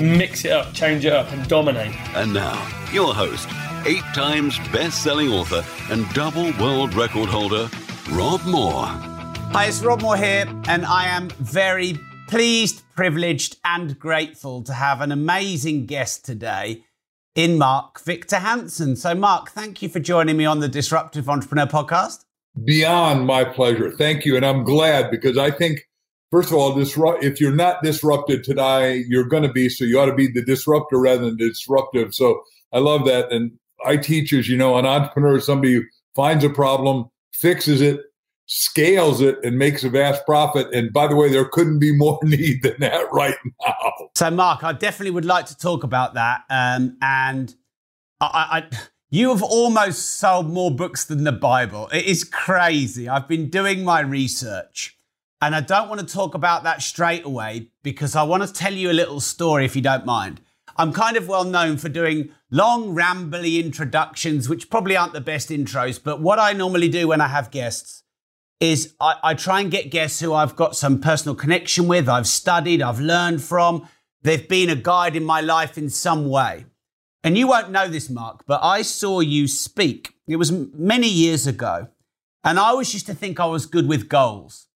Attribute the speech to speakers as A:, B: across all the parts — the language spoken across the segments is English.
A: Mix it up, change it up, and dominate.
B: And now, your host, eight times best selling author and double world record holder, Rob Moore.
C: Hi, it's Rob Moore here, and I am very pleased, privileged, and grateful to have an amazing guest today in Mark Victor Hansen. So, Mark, thank you for joining me on the Disruptive Entrepreneur podcast.
D: Beyond my pleasure. Thank you. And I'm glad because I think, first of all, disrupt, if you're not disrupted today, you're going to be. So you ought to be the disruptor rather than disruptive. So I love that. And I teach, as you know, an entrepreneur is somebody who finds a problem, fixes it, scales it, and makes a vast profit. And by the way, there couldn't be more need than that right now.
C: So, Mark, I definitely would like to talk about that. Um, and I, I, you have almost sold more books than the Bible. It is crazy. I've been doing my research. And I don't want to talk about that straight away because I want to tell you a little story if you don't mind. I'm kind of well known for doing long, rambly introductions, which probably aren't the best intros. But what I normally do when I have guests is I, I try and get guests who I've got some personal connection with, I've studied, I've learned from. They've been a guide in my life in some way. And you won't know this, Mark, but I saw you speak. It was many years ago. And I always used to think I was good with goals.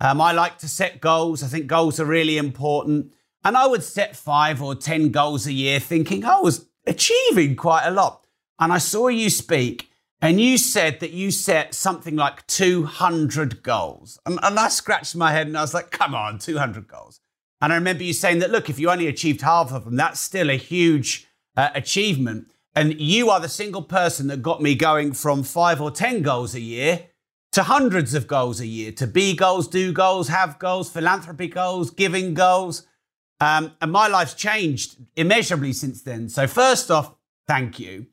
C: Um, I like to set goals. I think goals are really important. And I would set five or 10 goals a year thinking I was achieving quite a lot. And I saw you speak and you said that you set something like 200 goals. And, and I scratched my head and I was like, come on, 200 goals. And I remember you saying that, look, if you only achieved half of them, that's still a huge uh, achievement. And you are the single person that got me going from five or 10 goals a year to hundreds of goals a year, to be goals, do goals, have goals, philanthropy goals, giving goals. Um, and my life's changed immeasurably since then. So, first off, thank you.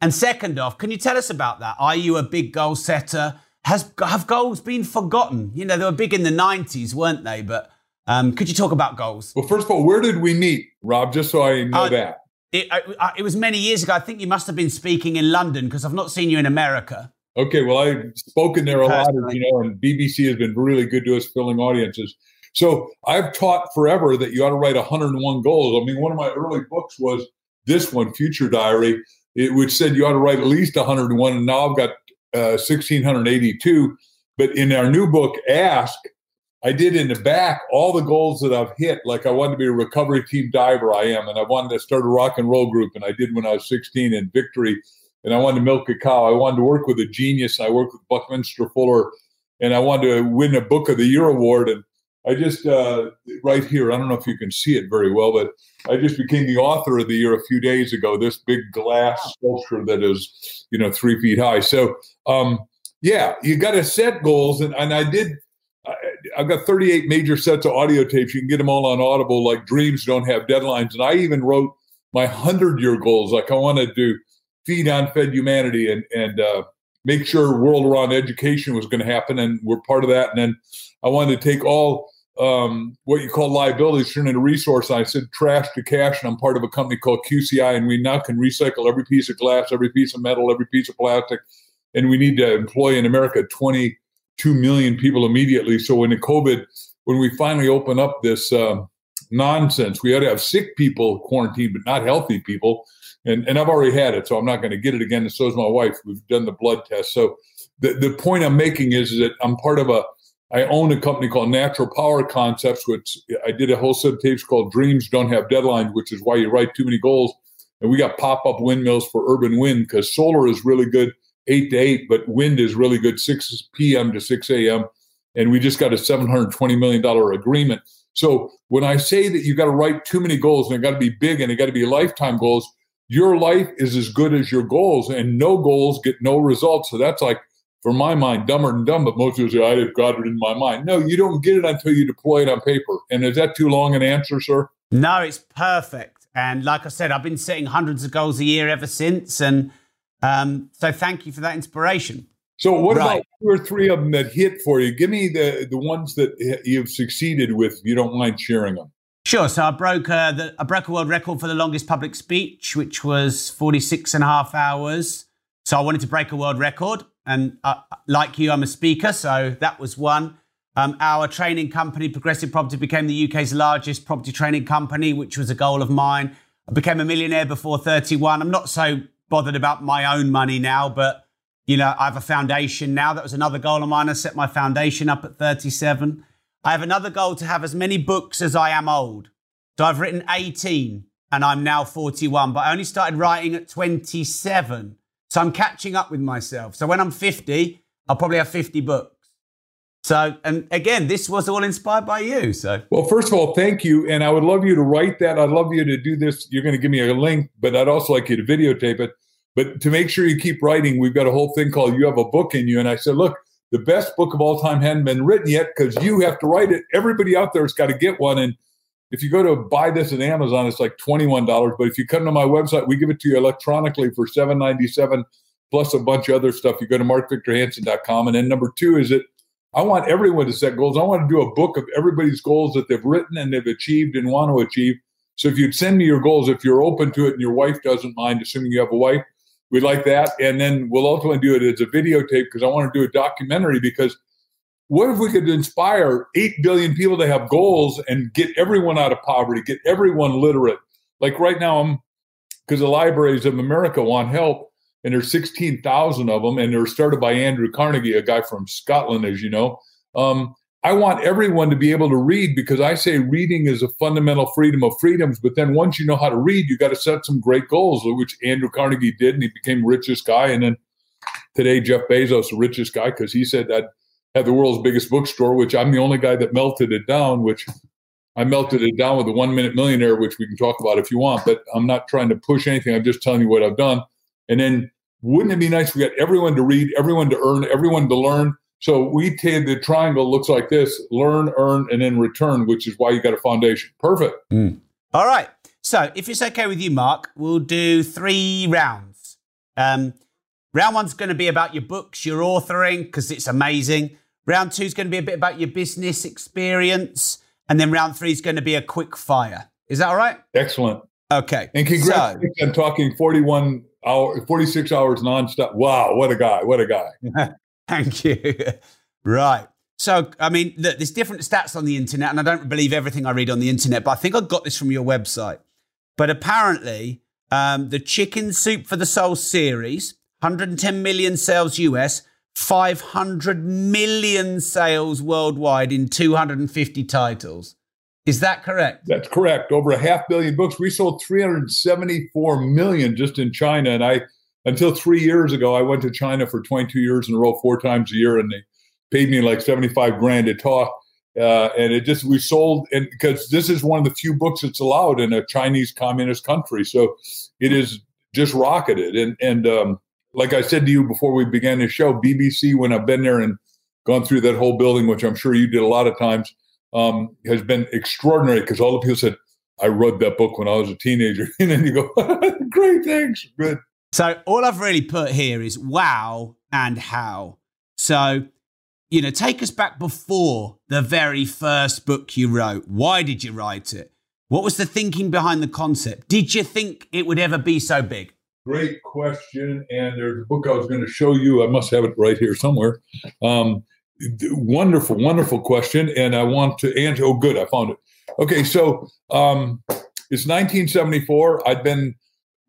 C: And second off, can you tell us about that? Are you a big goal setter? Has have goals been forgotten? You know, they were big in the '90s, weren't they? But um, could you talk about goals?
D: Well, first of all, where did we meet, Rob? Just so I know
C: Uh,
D: that.
C: It, I, it was many years ago. I think you must have been speaking in London because I've not seen you in America.
D: Okay, well, I've spoken there a lot, as you know, and BBC has been really good to us filling audiences. So I've taught forever that you ought to write 101 goals. I mean, one of my early books was this one, Future Diary, it, which said you ought to write at least 101, and now I've got uh, 1,682. But in our new book, Ask, I did in the back all the goals that I've hit. Like I wanted to be a recovery team diver, I am, and I wanted to start a rock and roll group, and I did when I was 16 in Victory and I wanted to milk a cow. I wanted to work with a genius. I worked with Buckminster Fuller, and I wanted to win a Book of the Year award. And I just uh, right here, I don't know if you can see it very well, but I just became the author of the year a few days ago. This big glass sculpture that is, you know, three feet high. So, um, yeah, you got to set goals, and and I did. I, I've got 38 major sets of audio tapes. You can get them all on Audible. Like dreams don't have deadlines, and I even wrote my hundred year goals. Like I wanted to feed on fed humanity and and uh, make sure world around education was going to happen, and we're part of that. And then I wanted to take all um, what you call liabilities, turn into resource. And I said trash to cash, and I'm part of a company called QCI, and we now can recycle every piece of glass, every piece of metal, every piece of plastic, and we need to employ in America 22 million people immediately. So when the COVID, when we finally open up this um, nonsense, we ought to have sick people quarantined, but not healthy people and and I've already had it, so I'm not going to get it again. And so is my wife. We've done the blood test. So the the point I'm making is that I'm part of a. I own a company called Natural Power Concepts, which I did a whole set of tapes called Dreams Don't Have Deadlines, which is why you write too many goals. And we got pop up windmills for urban wind because solar is really good eight to eight, but wind is really good six p.m. to six a.m. And we just got a seven hundred twenty million dollar agreement. So when I say that you got to write too many goals and they got to be big and they got to be lifetime goals, your life is as good as your goals, and no goals get no results. So that's like, for my mind, dumber than dumb. But most people say, I've got it in my mind. No, you don't get it until you deploy it on paper. And is that too long an answer, sir?
C: No, it's perfect. And like I said, I've been setting hundreds of goals a year ever since. And um, so thank you for that inspiration.
D: So, what
C: Right.
D: about two or three of them that hit for you? Give me the the ones that you've succeeded with. If you don't mind sharing them.
C: Sure. So I broke uh, the I broke a world record for the longest public speech, which was 46 and a half hours. So I wanted to break a world record, and uh, like you, I'm a speaker, so that was one. Um, our training company, Progressive Property, became the UK's largest property training company, which was a goal of mine. I became a millionaire before 31. I'm not so bothered about my own money now, but you know, I have a foundation now. That was another goal of mine. I set my foundation up at 37. I have another goal to have as many books as I am old. So I've written 18 and I'm now 41, but I only started writing at 27. So I'm catching up with myself. So when I'm 50, I'll probably have 50 books. So, and again, this was all inspired by you. So,
D: Well, first of all, thank you, and I would love you to write that. I'd love you to do this. You're going to give me a link, but I'd also like you to videotape it. But to make sure you keep writing, we've got a whole thing called "You Have a Book in You," and I said, look. The best book of all time hadn't been written yet because you have to write it. Everybody out there has got to get one. And if you go to buy this at Amazon, it's like $21. But if you come to my website, we give it to you electronically for $7.97 plus a bunch of other stuff. You go to markvictorhansen.com. And then number two is that I want everyone to set goals. I want to do a book of everybody's goals that they've written and they've achieved and want to achieve. So if you'd send me your goals, if you're open to it and your wife doesn't mind, assuming you have a wife, we'd like that. And then we'll ultimately do it as a videotape because I want to do a documentary because what if we could inspire 8 billion people to have goals and get everyone out of poverty, get everyone literate? Like right now, I'm because the libraries of America want help, and there's 16,000 of them, and they're started by Andrew Carnegie, a guy from Scotland, as you know. Um, I want everyone to be able to read because I say reading is a fundamental freedom of freedoms. But then once you know how to read, you got to set some great goals, which Andrew Carnegie did, and he became richest guy. And then today, Jeff Bezos, the richest guy, because he said that had the world's biggest bookstore, which I'm the only guy that melted it down, which I melted it down with the one minute millionaire, which we can talk about if you want, but I'm not trying to push anything. I'm just telling you what I've done. And then wouldn't it be nice if we got everyone to read, everyone to earn, everyone to learn? So we take the triangle looks like this learn, earn, and then return, which is why you got a foundation. Perfect.
C: all right. So if it's okay with you, Mark, we'll do three rounds. Um, round one's going to be about your books, your authoring, because it's amazing. Round two is going to be a bit about your business experience. And then round three is going to be a quick fire. Is that all right?
D: Excellent.
C: Okay.
D: And
C: So-
D: congratulations on talking 41 hour, 46 hours nonstop. Wow. What a guy. What a guy.
C: Thank you. right. So, I mean, look, there's different stats on the internet, and I don't believe everything I read on the internet, but I think I got this from your website. But apparently, um, the Chicken Soup for the Soul series, 110 million sales US, 500 million sales worldwide in 250 titles. Is that correct?
D: That's correct. Over a half billion books. We sold 374 million just in China. And I, until three years ago, I went to China for 22 years in a row, four times a year, and they paid me like 75 grand to talk. Uh, and it just, we sold, and because this is one of the few books that's allowed in a Chinese communist country. So it is just rocketed. And, and, um, like I said to you before we began the show, BBC, when I've been there and gone through that whole building, which I'm sure you did a lot of times, um, has been extraordinary because all the people said, I read that book when I was a teenager. And then you go, great, thanks. Good.
C: So all I've really put here is wow and how. So, you know, take us back before the very first book you wrote. Why did you write it? What was the thinking behind the concept? Did you think it would ever be so big?
D: Great question. And there's a book I was going to show you. I must have it right here somewhere. Um, wonderful, wonderful question. And I want to answer. Oh, good. I found it. Okay. So um, it's 1974. I'd been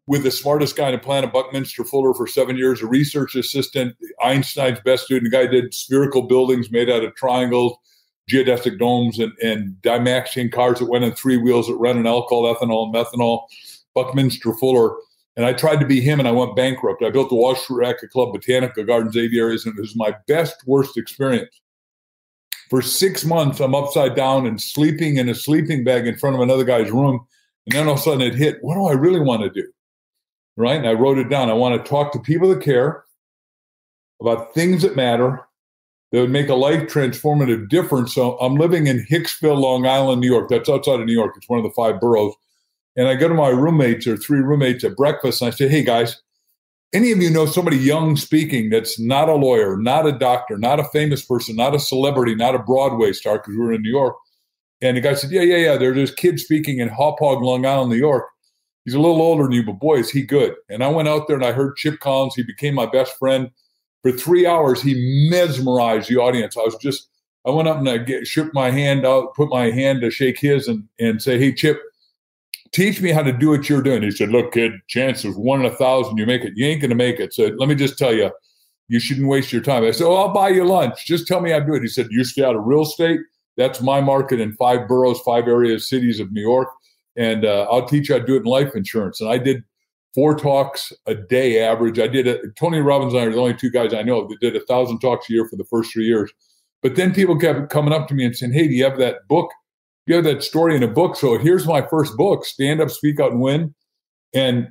D: with the smartest guy on the planet, Buckminster Fuller, for seven years, a research assistant, Einstein's best student. The guy did spherical buildings made out of triangles, geodesic domes, and, and Dymaxion cars that went on three wheels that ran on alcohol, ethanol, and methanol. Buckminster Fuller. And I tried to be him and I went bankrupt. I built the Street Club, Botanical Gardens, aviaries, and it was my best, worst experience. For six months, I'm upside down and sleeping in a sleeping bag in front of another guy's room. And then all of a sudden it hit, what do I really want to do? Right? And I wrote it down. I want to talk to people that care about things that matter, that would make a life transformative difference. So I'm living in Hicksville, Long Island, New York. That's outside of New York. It's one of the five boroughs. And I go to my roommates or three roommates at breakfast and I say, Hey guys, any of you know somebody young speaking that's not a lawyer, not a doctor, not a famous person, not a celebrity, not a Broadway star, because we were in New York. And the guy said, Yeah, yeah, yeah. There's this kid speaking in Hauppauge, Long Island, New York. He's a little older than you, but boy, is he good. And I went out there and I heard Chip Collins. He became my best friend. For three hours, he mesmerized the audience. I was just, I went up and I get, shook my hand out, put my hand to shake his and, and say, Hey, Chip, teach me how to do what you're doing. He said, Look, kid, chances one in a thousand you make it. You ain't going to make it. So let me just tell you, you shouldn't waste your time. I said, Oh, I'll buy you lunch. Just tell me how to do it. He said, You stay out of real estate. That's my market in five boroughs, five areas, cities of New York. And uh, I'll teach you how to do it in life insurance. And I did four talks a day average. I did. Tony Robbins and I are the only two guys I know that did a thousand talks a year for the first three years. But then people kept coming up to me and saying, Hey, do you have that book? Do you have that story in a book. So here's my first book, Stand Up, Speak Out, and Win. And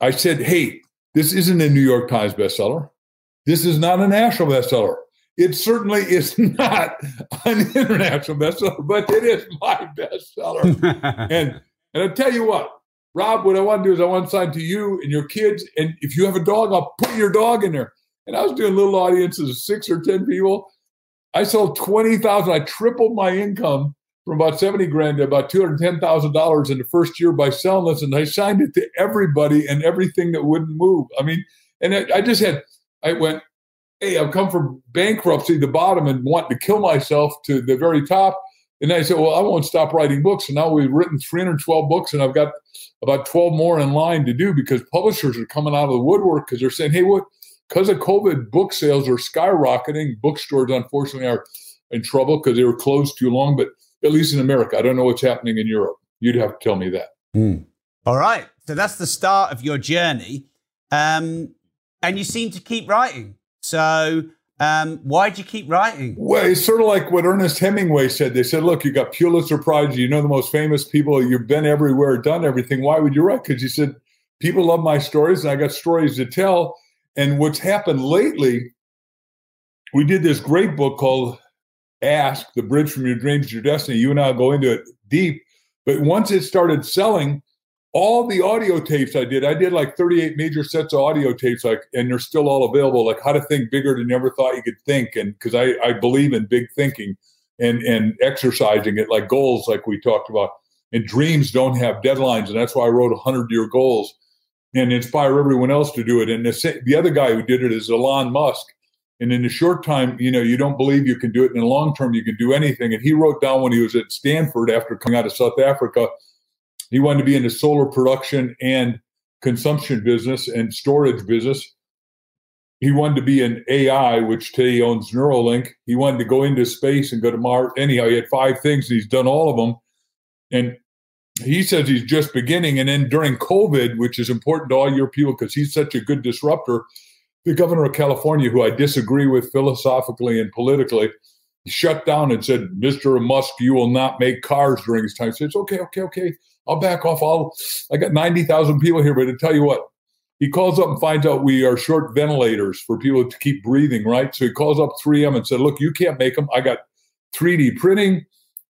D: I said, hey, this isn't a New York Times bestseller. This is not a national bestseller. It certainly is not an international bestseller, but it is my bestseller. and and I tell you what, Rob, what I want to do is I want to sign to you and your kids. And if you have a dog, I'll put your dog in there. And I was doing little audiences of six or 10 people. I sold 20,000. I tripled my income from about 70 grand to about $210,000 in the first year by selling this. And I signed it to everybody and everything that wouldn't move. I mean, and I, I just had, I went, hey, I've come from bankruptcy, the bottom, and wanting to kill myself to the very top. And I said, well, I won't stop writing books. And now we've written 312 books, and I've got about 12 more in line to do because publishers are coming out of the woodwork because they're saying, hey, what? Because of COVID, book sales are skyrocketing. Bookstores, unfortunately, are in trouble because they were closed too long. But at least in America. I don't know what's happening in Europe. You'd have to tell me that.
C: Mm. All right. So that's the start of your journey. Um, and you seem to keep writing. So um, why do you keep writing?
D: Well, it's sort of like what Ernest Hemingway said. They said, look, you got Pulitzer Prize, you know the most famous people, you've been everywhere, done everything. Why would you write? Because he said, people love my stories and I got stories to tell. And what's happened lately, we did this great book called ask the bridge from your dreams to your destiny you and i'll go into it deep but once it started selling all the audio tapes i did i did like 38 major sets of audio tapes like and they're still all available like how to think bigger than you ever thought you could think and because I, I believe in big thinking and and exercising it like goals like we talked about and dreams don't have deadlines and that's why i wrote 100 year goals and inspire everyone else to do it and the, the other guy who did it is elon musk and in a short time, you know, you don't believe you can do it. In the long term, you can do anything. And he wrote down when he was at Stanford after coming out of South Africa, he wanted to be in the solar production and consumption business and storage business. He wanted to be in AI, which today owns Neuralink. He wanted to go into space and go to Mars. Anyhow, he had five things and he's done all of them. And he says he's just beginning. And then during COVID, which is important to all your people because he's such a good disruptor, the governor of California, who I disagree with philosophically and politically, shut down and said, Mr. Musk, you will not make cars during this time. Said, it's okay, okay, okay. I'll back off. I'll, I got 90,000 people here, but to tell you what, he calls up and finds out we are short ventilators for people to keep breathing, right? So he calls up 3M and said, look, you can't make them. I got 3D printing.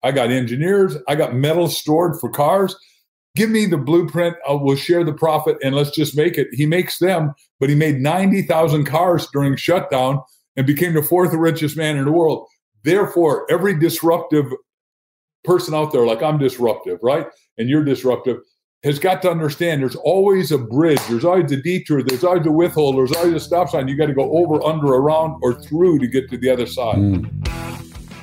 D: I got engineers. I got metal stored for cars give me the blueprint. I will share the profit and let's just make it. He makes them, but he made 90,000 cars during shutdown and became the fourth richest man in the world. Therefore, every disruptive person out there, like I'm disruptive, right? And you're disruptive, has got to understand there's always a bridge, there's always a detour, there's always a withhold, there's always a stop sign. You got to go over, under, around, or through to get to the other side. Mm.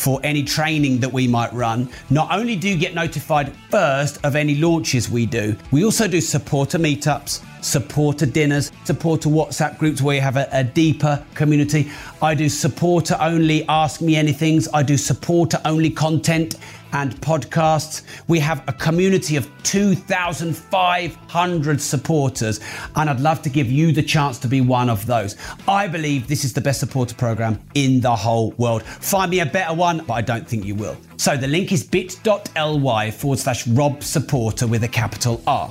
C: for any training that we might run. Not only do you get notified first of any launches we do, we also do supporter meetups, supporter dinners, supporter WhatsApp groups where you have a, a deeper community. I do supporter only Ask Me Anythings. I do supporter only content and podcasts. We have a community of 2,500 supporters, and I'd love to give you the chance to be one of those. I believe this is the best supporter program in the whole world. Find me a better one, but I don't think you will. So the link is bit.ly forward slash Rob Supporter with a capital R.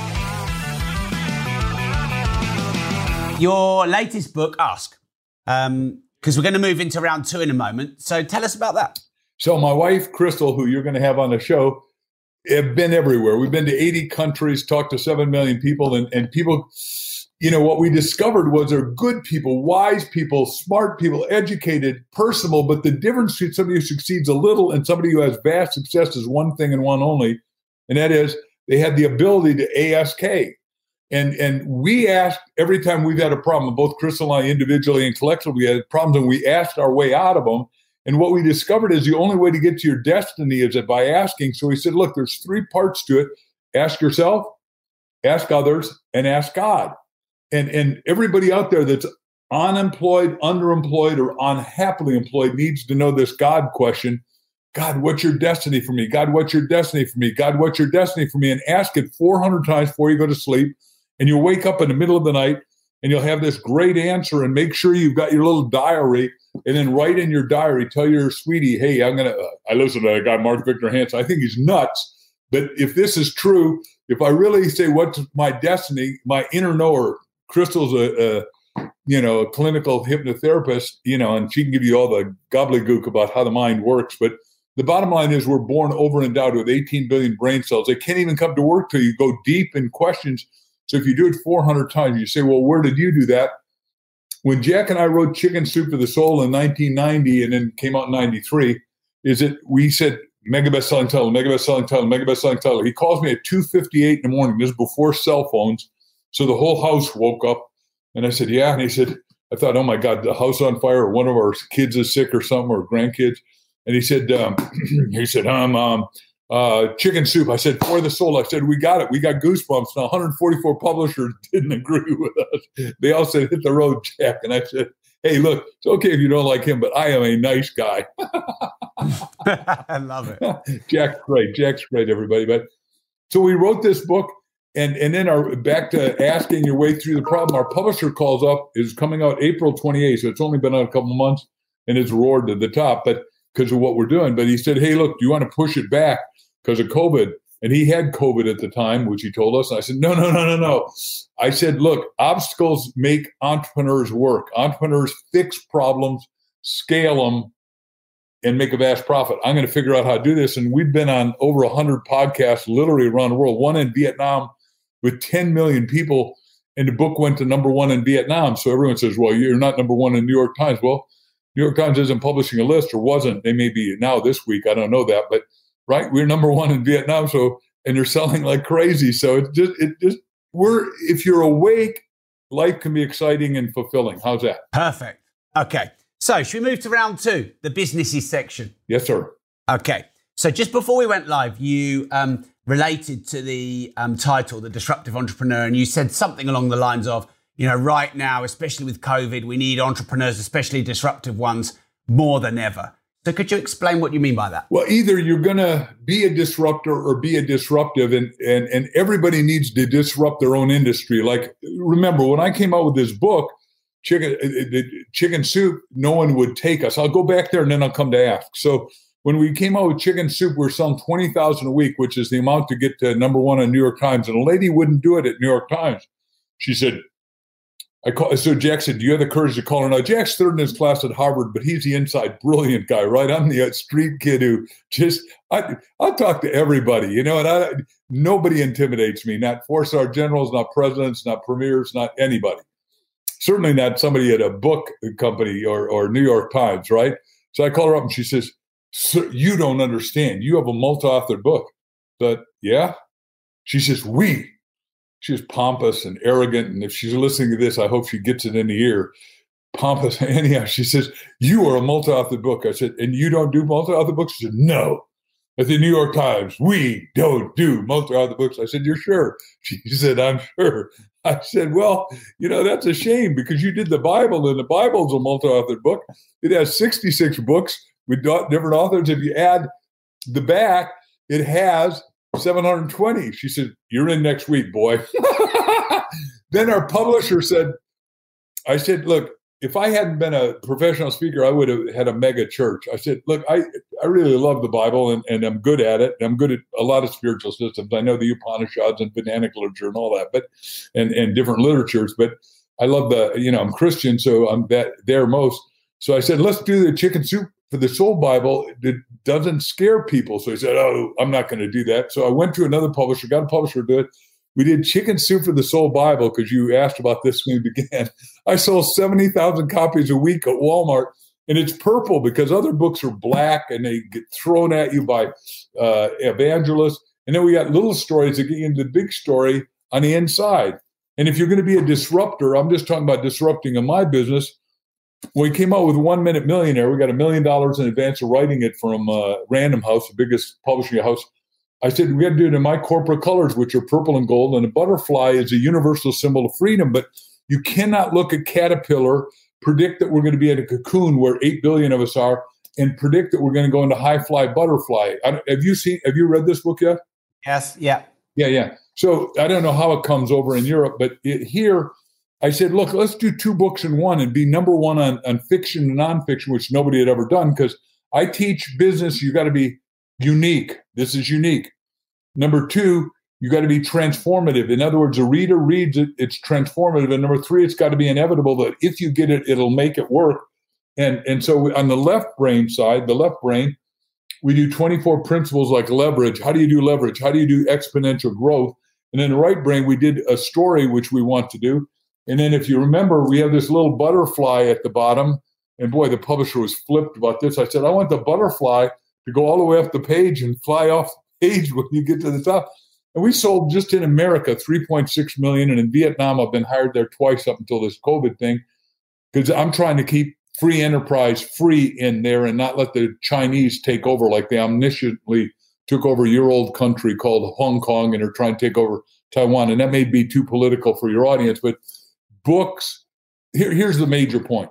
C: Your latest book, Ask, because um, we're going to move into round two in a moment. So tell us about that.
D: So my wife, Crystal, who you're going to have on the show, have been everywhere. We've been to 80 countries, talked to 7 million people, and, and people, you know, what we discovered was they're good people, wise people, smart people, educated, personable. But the difference between somebody who succeeds a little and somebody who has vast success is one thing and one only, and that is they have the ability to ASK. And and we asked every time we've had a problem, both Chris and I individually and collectively we had problems, and we asked our way out of them. And what we discovered is the only way to get to your destiny is by asking. So he said, look, there's three parts to it. Ask yourself, ask others, and ask God. And and everybody out there that's unemployed, underemployed, or unhappily employed needs to know this God question. God, what's your destiny for me? God, what's your destiny for me? God, what's your destiny for me? And ask it 400 times before you go to sleep and you'll wake up in the middle of the night and you'll have this great answer and make sure you've got your little diary and then write in your diary tell your sweetie hey i'm gonna uh, i listen to a guy mark victor hansen. I think he's nuts but if this is true if i really say what's my destiny my inner knower crystal's a, a you know a clinical hypnotherapist you know and she can give you all the gobbledygook about how the mind works but the bottom line is we're born over endowed with 18 billion brain cells. They can't even come to work till you go deep in questions so if you do it 400 times, you say, well, where did you do that? When Jack and I wrote Chicken Soup for the Soul in 1990 and then came out in 93, is it we said mega best selling title, mega best selling title, mega best selling title. He calls me at 2.58 in the morning. This is before cell phones. So the whole house woke up. And I said, yeah. And he said, I thought, oh my God, the house on fire, or one of our kids is sick or something, or grandkids. And he said, um, he said, um, um, uh, chicken soup. I said, for the soul. I said, we got it. We got goosebumps. Now, 144 publishers didn't agree with us. They all said, hit the road, Jack. And I said, hey, look, it's okay if you don't like him, but I am a nice guy.
C: I love it.
D: Jack's great. Jack's great, everybody. But so we wrote this book. And, and then our back to asking your way through the problem. Our publisher calls up is coming out April 28th, so it's only been out a couple months, and it's roared to the top. But because of what we're doing, but he said, "Hey, look, do you want to push it back?" Because of COVID. And he had COVID at the time, which he told us. And I said, no, no, no, no, no. I said, look, obstacles make entrepreneurs work. Entrepreneurs fix problems, scale them, and make a vast profit. I'm going to figure out how to do this. And we've been on over 100 podcasts literally around the world, one in Vietnam with 10 million people. And the book went to number one in Vietnam. So everyone says, well, you're not number one in New York Times. Well, New York Times isn't publishing a list or wasn't. They may be now this week. I don't know that. But right? We're number one in Vietnam, so and they're selling like crazy. So it just it just we're if you're awake, life can be exciting and fulfilling. How's that?
C: Perfect. Okay. So should we move to round two, the businesses section?
D: Yes, sir.
C: Okay. So just before we went live, you um, related to the um, title, the disruptive entrepreneur, and you said something along the lines of, you know, right now, especially with COVID, we need entrepreneurs, especially disruptive ones, more than ever. So could you explain what you mean by that?
D: Well, either you're going to be a disruptor or be a disruptive, and, and and everybody needs to disrupt their own industry. Like remember when I came out with this book, chicken uh, uh, chicken soup, no one would take us. I'll go back there and then I'll come to ask. So when we came out with chicken soup, we are selling twenty thousand a week, which is the amount to get to number one in New York Times. And a lady wouldn't do it at New York Times. She said, I call, so Jack said, "Do you have the courage to call her?" Now Jack's third in his class at Harvard, but he's the inside brilliant guy, right? I'm the uh, street kid who just I I talk to everybody, you know, and I nobody intimidates me. Not four star generals, not presidents, not premiers, not anybody. certainly not somebody at a book company or, or New York Times, right? So I call her up and she says, Sir, you don't understand. You have a multi-authored book. But yeah, she says, we. She's pompous and arrogant. And if she's listening to this, I hope she gets it in the ear. Pompous. Anyhow, she says, You are a multi authored book. I said, And you don't do multi authored books? She said, No. At the New York Times, we don't do multi authored books. I said, You're sure? She said, I'm sure. I said, Well, you know, that's a shame because you did the Bible, and the Bible's a multi authored book. It has 66 books with different authors. If you add the back, it has 720. She said, You're in next week, boy. then our publisher said, I said, Look, if I hadn't been a professional speaker, I would have had a mega church. I said, Look, I, I really love the Bible and, and I'm good at it. I'm good at a lot of spiritual systems. I know the Upanishads and Vedantic literature and all that, but and, and different literatures, but I love the, you know, I'm Christian, so I'm that there most. So I said, let's do the chicken soup for the Soul Bible, it doesn't scare people. So he said, Oh, I'm not going to do that. So I went to another publisher, got a publisher to do it. We did Chicken Soup for the Soul Bible because you asked about this when we began. I sold 70,000 copies a week at Walmart. And it's purple because other books are black and they get thrown at you by uh, evangelists. And then we got little stories that get into the big story on the inside. And if you're going to be a disruptor, I'm just talking about disrupting in my business we came out with One Minute Millionaire, we got a million dollars in advance of writing it from uh, Random House, the biggest publishing house. I said, we got to do it in my corporate colors, which are purple and gold. And a butterfly is a universal symbol of freedom. But you cannot look at Caterpillar, predict that we're going to be in a cocoon where 8 billion of us are, and predict that we're going to go into high fly butterfly. have you seen, have you read this book yet?
C: Yes. Yeah.
D: Yeah. Yeah. So I don't know how it comes over in Europe, but it, here, I said, look, let's do two books in one and be number one on, on fiction and nonfiction, which nobody had ever done. Because I teach business, you got to be unique. This is unique. Number two, you got to be transformative. In other words, a reader reads it, it's transformative. And number three, it's got to be inevitable that if you get it, it'll make it work. And, and so on the left brain side, the left brain, we do 24 principles like leverage. How do you do leverage? How do you do exponential growth? And in the right brain, we did a story, which we want to do. And then if you remember, we have this little butterfly at the bottom. And boy, the publisher was flipped about this. I said, I want the butterfly to go all the way up the page and fly off the page when you get to the top. And we sold just in America 3.6 million. And in Vietnam, I've been hired there twice up until this COVID thing because I'm trying to keep free enterprise free in there and not let the Chinese take over like they omnisciently took over your old country called Hong Kong and are trying to take over Taiwan. And that may be too political for your audience, but books. Here, here's the major point.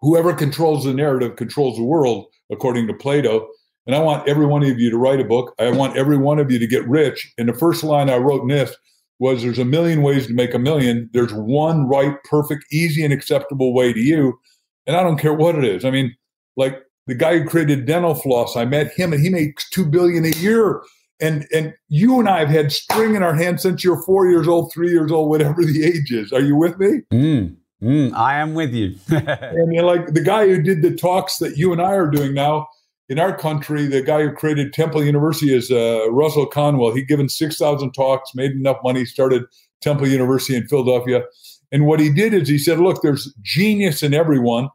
D: Whoever controls the narrative controls the world, according to Plato. And I want every one of you to write a book. I want every one of you to get rich. And the first line I wrote in this was there's a million ways to make a million. There's one right, perfect, easy, and acceptable way to you. And I don't care what it is. I mean, like the guy who created dental floss, I met him and he makes two billion a year and and you and I have had string in our hands since you're four years old, three years old, whatever the age is. Are you with me?
C: Mm, mm, I am with you.
D: and you're like the guy who did the talks that you and I are doing now in our country. The guy who created Temple University is uh, Russell Conwell. He given six thousand talks, made enough money, started Temple University in Philadelphia. And what he did is he said, "Look, there's genius in everyone."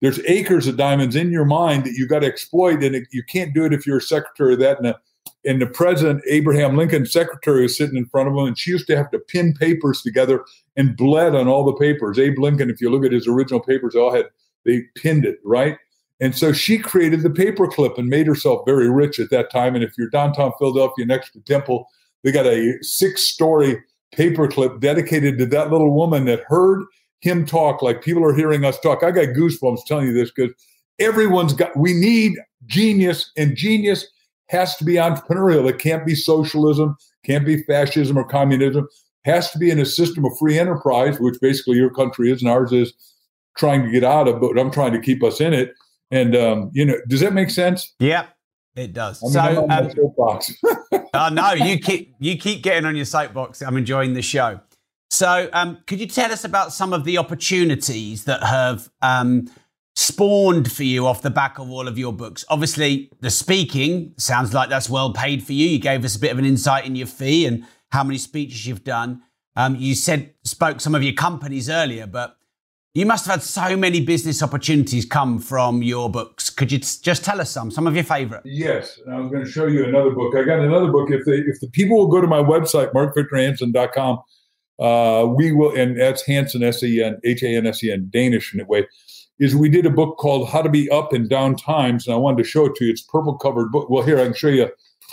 D: There's acres of diamonds in your mind that you got to exploit, and it, you can't do it if you're a secretary of that and a and the president, Abraham Lincoln's secretary, was sitting in front of him, and she used to have to pin papers together and bled on all the papers. Abe Lincoln, if you look at his original papers, all had they pinned it right. And so she created the paperclip and made herself very rich at that time. And if you're downtown Philadelphia next to Temple, they got a six-story paperclip dedicated to that little woman that heard him talk like people are hearing us talk. I got goosebumps telling you this because everyone's got. We need genius, and genius has to be entrepreneurial. It can't be socialism, can't be fascism or communism. Has to be in a system of free enterprise, which basically your country is and ours is trying to get out of, but I'm trying to keep us in it. And um, you know, does that make sense?
C: Yep, it does. I mean, so, um, uh, no, you keep you keep getting on your soapbox. I'm enjoying the show. So, um, could you tell us about some of the opportunities that have um, spawned for you off the back of all of your books? Obviously, the speaking sounds like that's well paid for you. You gave us a bit of an insight in your fee and how many speeches you've done. Um, you said spoke some of your companies earlier, but you must have had so many business opportunities come from your books. Could you t- just tell us some, some of your favorite?
D: Yes, and I was going to show you another book. I got another book. If they, if the people will go to my website, markvictorhansen.com, uh, we will, and that's Hansen, S-E-N, H-A-N-S-E-N, Danish in a way, is we did a book called How to Be Up in Down Times, and I wanted to show it to you. It's purple covered book. Well, here, I can show you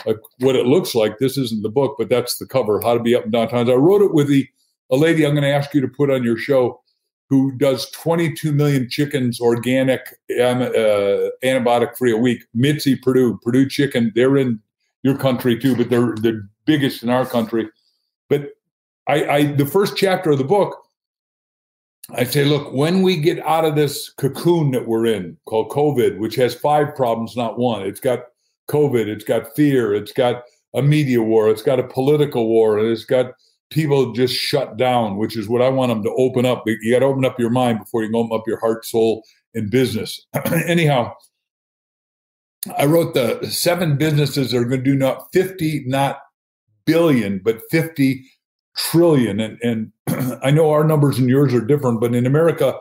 D: uh, what it looks like. This isn't the book, but that's the cover, How to Be Up in Down Times. I wrote it with the a lady I'm going to ask you to put on your show who does 22 million chickens organic, um, uh, antibiotic free a week. Mitzi Purdue, Perdue Chicken. They're in your country too, but they're the biggest in our country. But I, I, the first chapter of the book, I say, look, when we get out of this cocoon that we're in called COVID, which has five problems, not one. It's got COVID, it's got fear, it's got a media war, it's got a political war, and it's got people just shut down, which is what I want them to open up. You got to open up your mind before you open up your heart, soul, and business. Anyhow, I wrote the seven businesses that are going to do not 50, not billion, but 50 trillion. And, and I know our numbers and yours are different, but in America,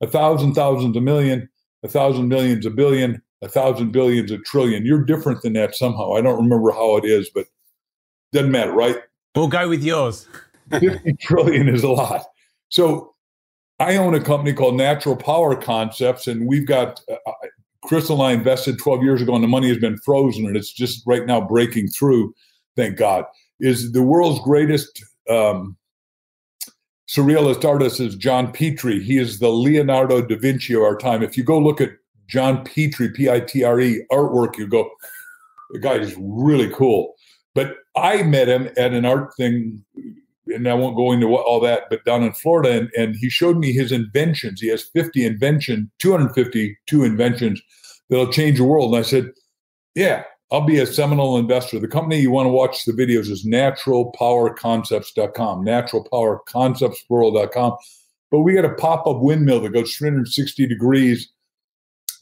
D: a thousand thousands a million, a thousand millions a billion, a thousand billions a trillion. You're different than that somehow. I don't remember how it is, but doesn't matter, right?
C: We'll go with yours.
D: 50 trillion is a lot. So I own a company called Natural Power Concepts, and we've got uh, uh Crystal and I invested 12 years ago, and the money has been frozen, and it's just right now breaking through. Thank God. Is the world's greatest um, surrealist artist is John Pitre. He is the Leonardo da Vinci of our time. If you go look at John Pitre, P I T R E artwork, you go, the guy is really cool. But I met him at an art thing, and I won't go into all that, but down in Florida, and, and he showed me his inventions. He has 50 invention, 252 inventions that'll change the world. And I said, Yeah, I'll be a seminal investor. The company you want to watch the videos is naturalpowerconcepts.com, naturalpowerconceptsworld.com. But we got a pop up windmill that goes 360 degrees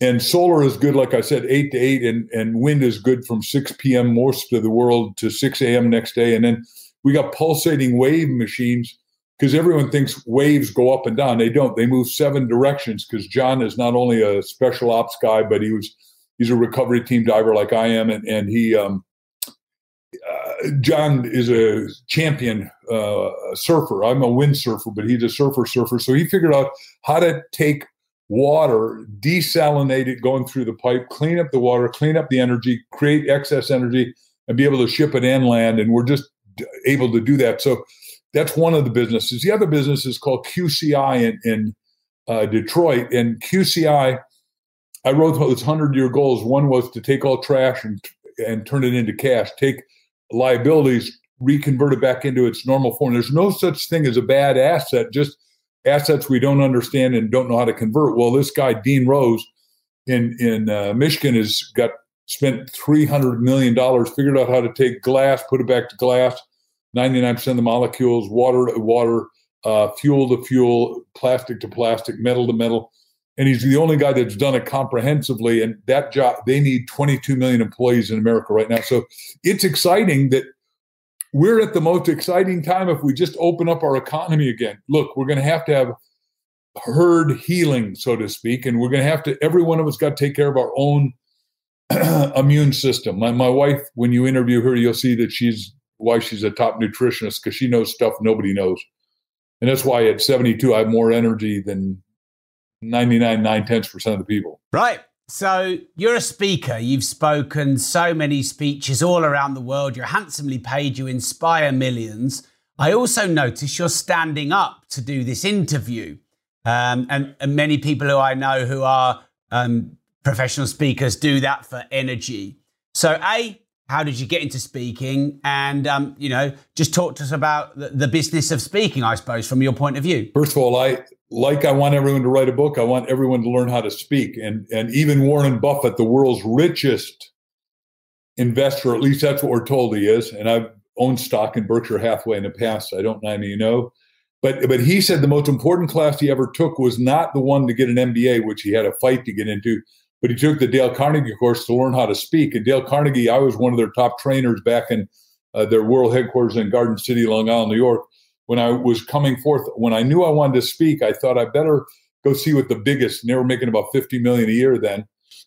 D: and solar is good, like I said, eight to eight, and, and wind is good from 6 p.m. most of the world to 6 a.m. next day. And then we got pulsating wave machines because everyone thinks waves go up and down. They don't. They move seven directions because John is not only a special ops guy, but he was he's a recovery team diver like I am, and and he um, uh, John is a champion uh, surfer. I'm a windsurfer, but he's a surfer surfer. So he figured out how to take water, desalinate it going through the pipe, clean up the water, clean up the energy, create excess energy, and be able to ship it inland. And we're just able to do that. So that's one of the businesses. The other business is called QCI in, in uh, Detroit. And QCI, I wrote those 100 year goals. One was to take all trash and, and turn it into cash, take liabilities, reconvert it back into its normal form. There's no such thing as a bad asset, just assets we don't understand and don't know how to convert. Well, this guy Dean Rose in in uh, Michigan has got spent three hundred million dollars, figured out how to take glass, put it back to glass, ninety nine percent of the molecules, water to water, uh, fuel to fuel, plastic to plastic, metal to metal. And he's the only guy that's done it comprehensively. And that job, they need 22 million employees in America right now. So it's exciting that we're at the most exciting time if we just open up our economy again. Look, we're going to have to have herd healing, so to speak, and we're going to have to. Every one of us got to take care of our own immune system. My, my wife, when you interview her, you'll see that she's why she's a top nutritionist because she knows stuff nobody knows, and that's why at 72 I have more energy than 99 nine tenths percent of the people.
C: Right. So, you're a speaker. You've spoken so many speeches all around the world. You're handsomely paid. You inspire millions. I also notice you're standing up to do this interview. Um, and, and, many people who I know who are um, professional speakers do that for energy. So, A, how did you get into speaking? And, um, you know, just talk to us about the, the business of speaking, I suppose, from your point of view.
D: First of all, I, like I want everyone to write a book, I want everyone to learn how to speak. And and even Warren Buffett, the world's richest investor, at least that's what we're told he is. And I've owned stock in Berkshire Hathaway in the past. I don't know you know. But but he said the most important class he ever took was not the one to get an MBA, which he had a fight to get into, but he took the Dale Carnegie course to learn how to speak. And Dale Carnegie, I was one of their top trainers back in uh, their world headquarters in Garden City, Long Island, New York when I was coming forth, when I knew I wanted to speak, I thought I better go see what the biggest, and they were making about 50 million a year then.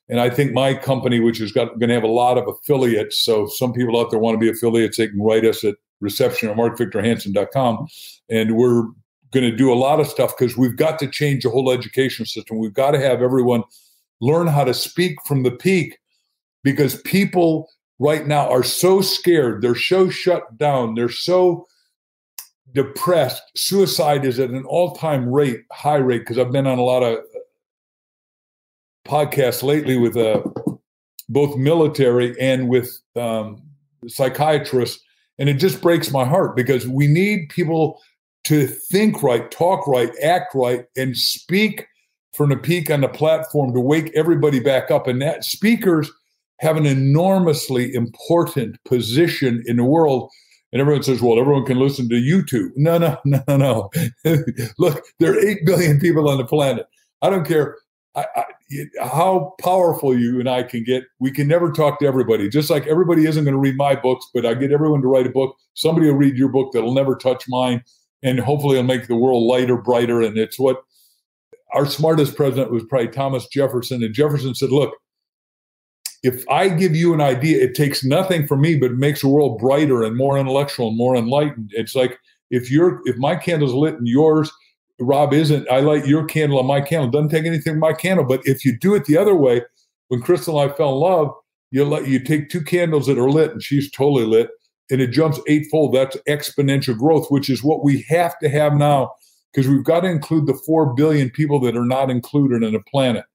D: And I think my company, which is going to have a lot of affiliates, so some people out there want to be affiliates, they can write us at reception at markvictorhansen.com. And we're going to do a lot of stuff because we've got to change the whole education system. We've got to have everyone learn how to speak from the peak because people right now are so scared. They're so shut down. They're so depressed. Suicide is at an all time rate, high rate, because I've been on a lot of podcasts lately with uh, both military and with um, psychiatrists. And it just breaks my heart because we need people to think right, talk right, act right, and speak from the peak on the platform to wake everybody back up. And that speakers have an enormously important position in the world. And everyone says, well, everyone can listen to YouTube. No, no, no, no, no. Look, there are 8 billion people on the planet. I don't care I, I, how powerful you and I can get. We can never talk to everybody. Just like everybody isn't going to read my books, but I get everyone to write a book. Somebody will read your book that'll never touch mine. And hopefully it'll make the world lighter, brighter. And it's what our smartest president was probably Thomas Jefferson. And Jefferson said, look, if I give you an idea, it takes nothing from me, but it makes the world brighter and more intellectual and more enlightened. It's like if your if my candle's lit and yours, Rob isn't. I light your candle on my candle. It Doesn't take anything from my candle. But if you do it the other way, when Crystal and I fell in love, you let you take two candles that are lit and she's totally lit, and it jumps eightfold. That's exponential growth, which is what we have to have now because we've got to include the four billion people that are not included in the planet.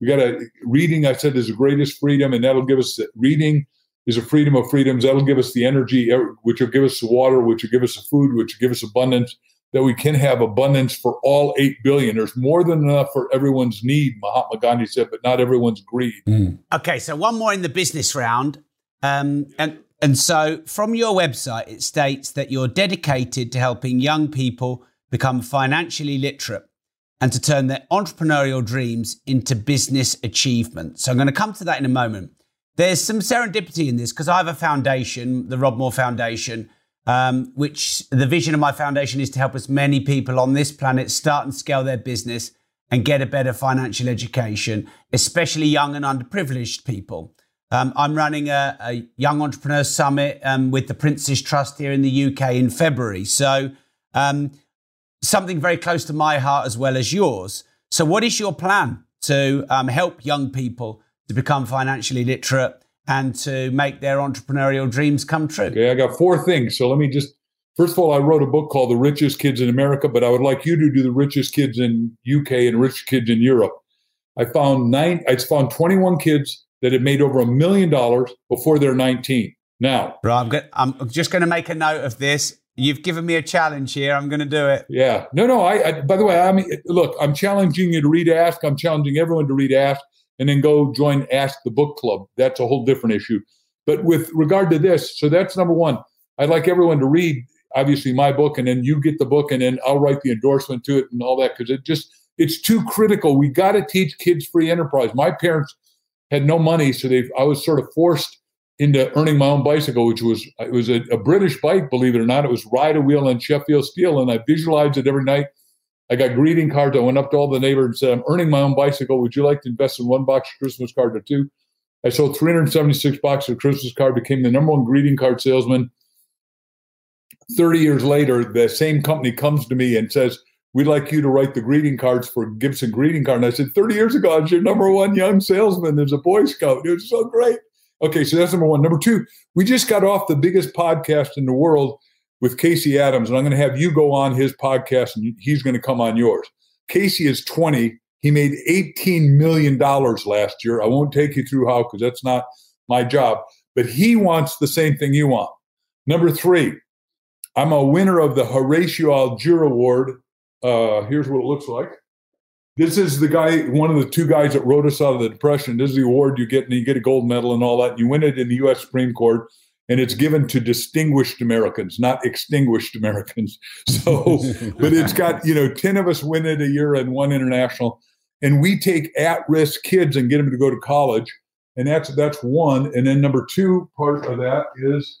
D: We got to reading. I said is the greatest freedom, and that'll give us the, reading is a freedom of freedoms. That'll give us the energy, which will give us the water, which will give us the food, which will give us abundance. That we can have abundance for all eight billion. There's more than enough for everyone's need. Mahatma Gandhi said, but not everyone's greed.
C: Mm. Okay, so one more in the business round, um, and and so from your website, it states that you're dedicated to helping young people become financially literate and to turn their entrepreneurial dreams into business achievements. So I'm going to come to that in a moment. There's some serendipity in this because I have a foundation, the Rob Moore Foundation, um, which the vision of my foundation is to help as many people on this planet start and scale their business and get a better financial education, especially young and underprivileged people. Um, I'm running a, a, Young Entrepreneur Summit um, with the Prince's Trust here in the UK in February. So um, something very close to my heart as well as yours. So, what is your plan to um, help young people to become financially literate and to make their entrepreneurial dreams come true?
D: Okay, I got four things. So, let me just first of all, I wrote a book called The Richest Kids in America, but I would like you to do the richest kids in UK and rich kids in Europe. I found nine. I found 21 kids that had made over a million dollars before they're 19. Now,
C: right, I'm, I'm just going to make a note of this. You've given me a challenge here. I'm going to do it.
D: Yeah. No, no. I, I, by the way, I mean, look, I'm challenging you to read Ask. I'm challenging everyone to read Ask and then go join Ask the Book Club. That's a whole different issue. But with regard to this, so that's number one. I'd like everyone to read, obviously, my book, and then you get the book, and then I'll write the endorsement to it and all that because it just, it's too critical. We got to teach kids free enterprise. My parents had no money, so they, I was sort of forced into earning my own bicycle, which was it was a, a, British bike, believe it or not. It was ride a wheel and Sheffield steel, and I visualized it every night. I got greeting cards. I went up to all the neighbors and said, "I'm earning my own bicycle. Would you like to invest in one box of Christmas card or two? I sold 376 boxes of Christmas card, became the number one greeting card salesman. 30 years later, the same company comes to me and says, We'd like you to write the greeting cards for Gibson Greeting Card. And I said, 30 years ago, I was your number one young salesman as a Boy Scout. It was so great. Okay, so that's number one. Number two, we just got off the biggest podcast in the world with Casey Adams, and I'm going to have you go on his podcast and he's going to come on yours. Casey is 20. He made $18 million last year. I won't take you through how because that's not my job, but he wants the same thing you want. Number three, I'm a winner of the Horatio Alger Award. Uh, here's what it looks like. This is the guy, one of the two guys that wrote us out of the Depression. This is the award you get, and you get a gold medal and all that. You win it in the U.S. Supreme Court, and it's given to distinguished Americans, not extinguished Americans. So, but it's got you know ten of us win it a year and one international, and we take at-risk kids and get them to go to college, and that's that's one. And then number two part of that is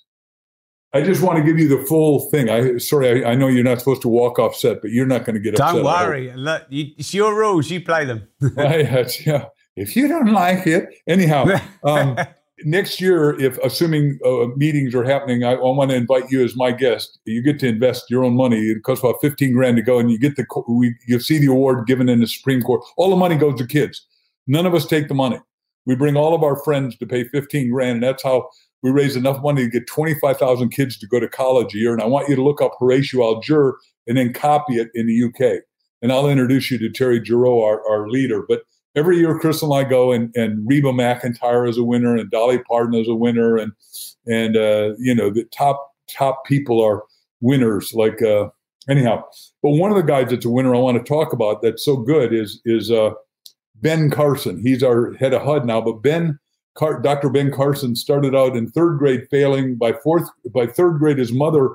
D: I just want to give you the full thing. I sorry, I, I, know you're not supposed to walk off set, but you're not going to get
C: upset. Don't worry. Look, you, it's your rules. You play them.
D: yeah. If you don't like it, anyhow. Um, next year, if assuming uh, meetings are happening, I, I, want to invite you as my guest. You get to invest your own money. It costs about fifteen grand to go, and you get the we you see the award given in the Supreme Court. All the money goes to kids. None of us take the money. We bring all of our friends to pay fifteen grand, and that's how we raise enough money to get 25,000 kids to go to college a year. And I want you to look up Horatio Alger and then copy it in the UK. And I'll introduce you to Terry Giroux, our, our leader. But every year, Chris and I go, and, and Reba McEntire is a winner, and Dolly Parton is a winner, and and uh, you know the top top people are winners. Like uh, anyhow, but one of the guys that's a winner I want to talk about that's so good is is uh, Ben Carson. He's our head of HUD now, but Ben Car- Dr. Ben Carson started out in third grade failing. By fourth, by third grade, his mother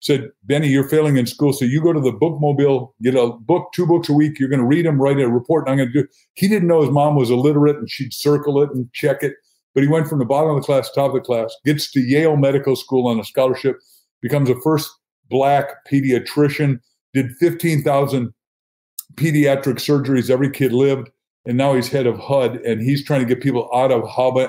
D: said, "Benny, you're failing in school, so you go to the bookmobile, get a book, two books a week. You're going to read them, write a report, and I'm going to do." He didn't know his mom was illiterate, and she'd circle it and check it. But he went from the bottom of the class, top of the class, gets to Yale Medical School on a scholarship, becomes the first black pediatrician, did 15,000 pediatric surgeries. Every kid lived and now he's head of HUD, and he's trying to get people out of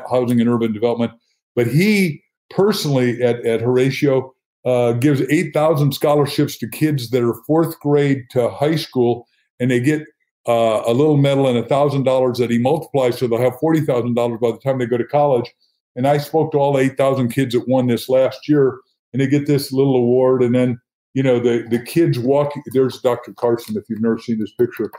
D: housing and urban development. But he personally at, at Horatio uh, gives 8,000 scholarships to kids that are fourth grade to high school, and they get uh, a little medal and $1,000 that he multiplies, so they'll have $40,000 by the time they go to college. And I spoke to all 8,000 kids that won this last year, and they get this little award. And then, you know, the, the kids walk. There's Dr. Carson, if you've never seen this picture.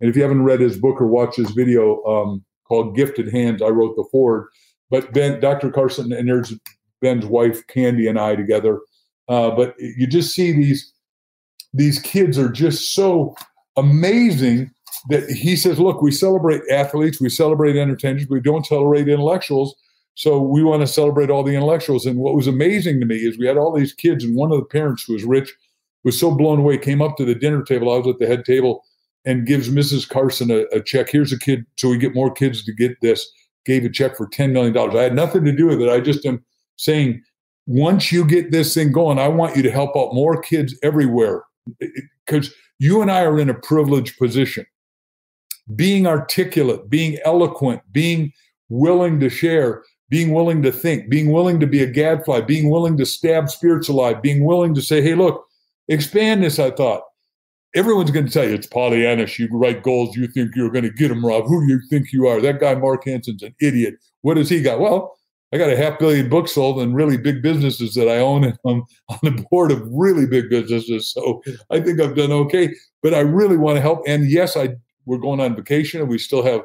D: And if you haven't read his book or watched his video um, called Gifted Hands, I wrote the forward. But Ben, Dr. Carson, and there's Ben's wife Candy and I together. Uh, but you just see these these kids are just so amazing that he says, look, we celebrate athletes, we celebrate entertainers, we don't celebrate intellectuals. So we want to celebrate all the intellectuals. And what was amazing to me is we had all these kids, and one of the parents who was rich was so blown away, came up to the dinner table. I was at the head table and gives Mrs. Carson a, a, check. Here's a kid, so we get more kids to get this. Gave a check for $10 million. I had nothing to do with it. I just am saying, once you get this thing going, I want you to help out more kids everywhere because you and I are in a privileged position. Being articulate, being eloquent, being willing to share, being willing to think, being willing to be a gadfly, being willing to stab spirits alive, being willing to say, hey, look, expand this, I thought everyone's going to tell you it's Pollyannish. You write goals, you think you're going to get them, Rob. Who do you think you are? That guy Mark Hansen's an idiot. What does he got? Well, I got a half billion books sold and really big businesses that I own, and I'm on the board of really big businesses. So I think I've done okay. But I really want to help. And yes, I we're going on vacation, and we still have,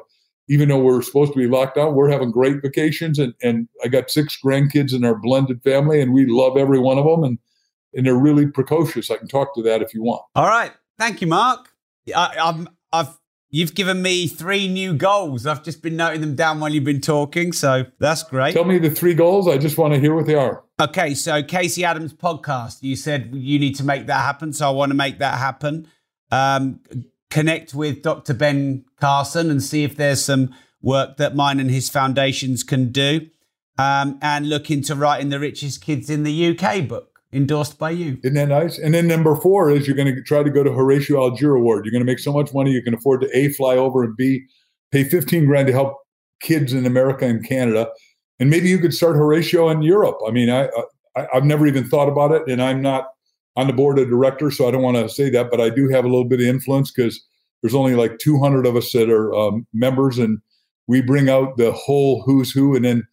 D: even though we're supposed to be locked down, we're having great vacations. And and I got six grandkids in our blended family, and we love every one of them. And and they're really precocious. I can talk to that if you want.
C: All right. Thank you, Mark. I, I've, I've, you've given me three new goals. I've just been noting them down while you've been talking, so that's great.
D: Tell me the three goals. I just want to hear what they are.
C: Okay, so Casey Adams podcast. You said you need to make that happen, so I want to make that happen. Um, connect with Dr. Ben Carson and see if there's some work that mine and his foundations can do. Um, and look into writing the richest kids in the UK book endorsed by you.
D: Isn't that nice? And then number four is you're going to try to go to Horatio Alger Award. You're going to make so much money you can afford to A, fly over and B, pay 15 grand to help kids in America and Canada. And maybe you could start Horatio in Europe. I mean, I, I I've never even thought about it, and I'm not on the board of directors, so I don't want to say that, but I do have a little bit of influence because there's only like 200 of us that are um, members, and we bring out the whole who's who, and then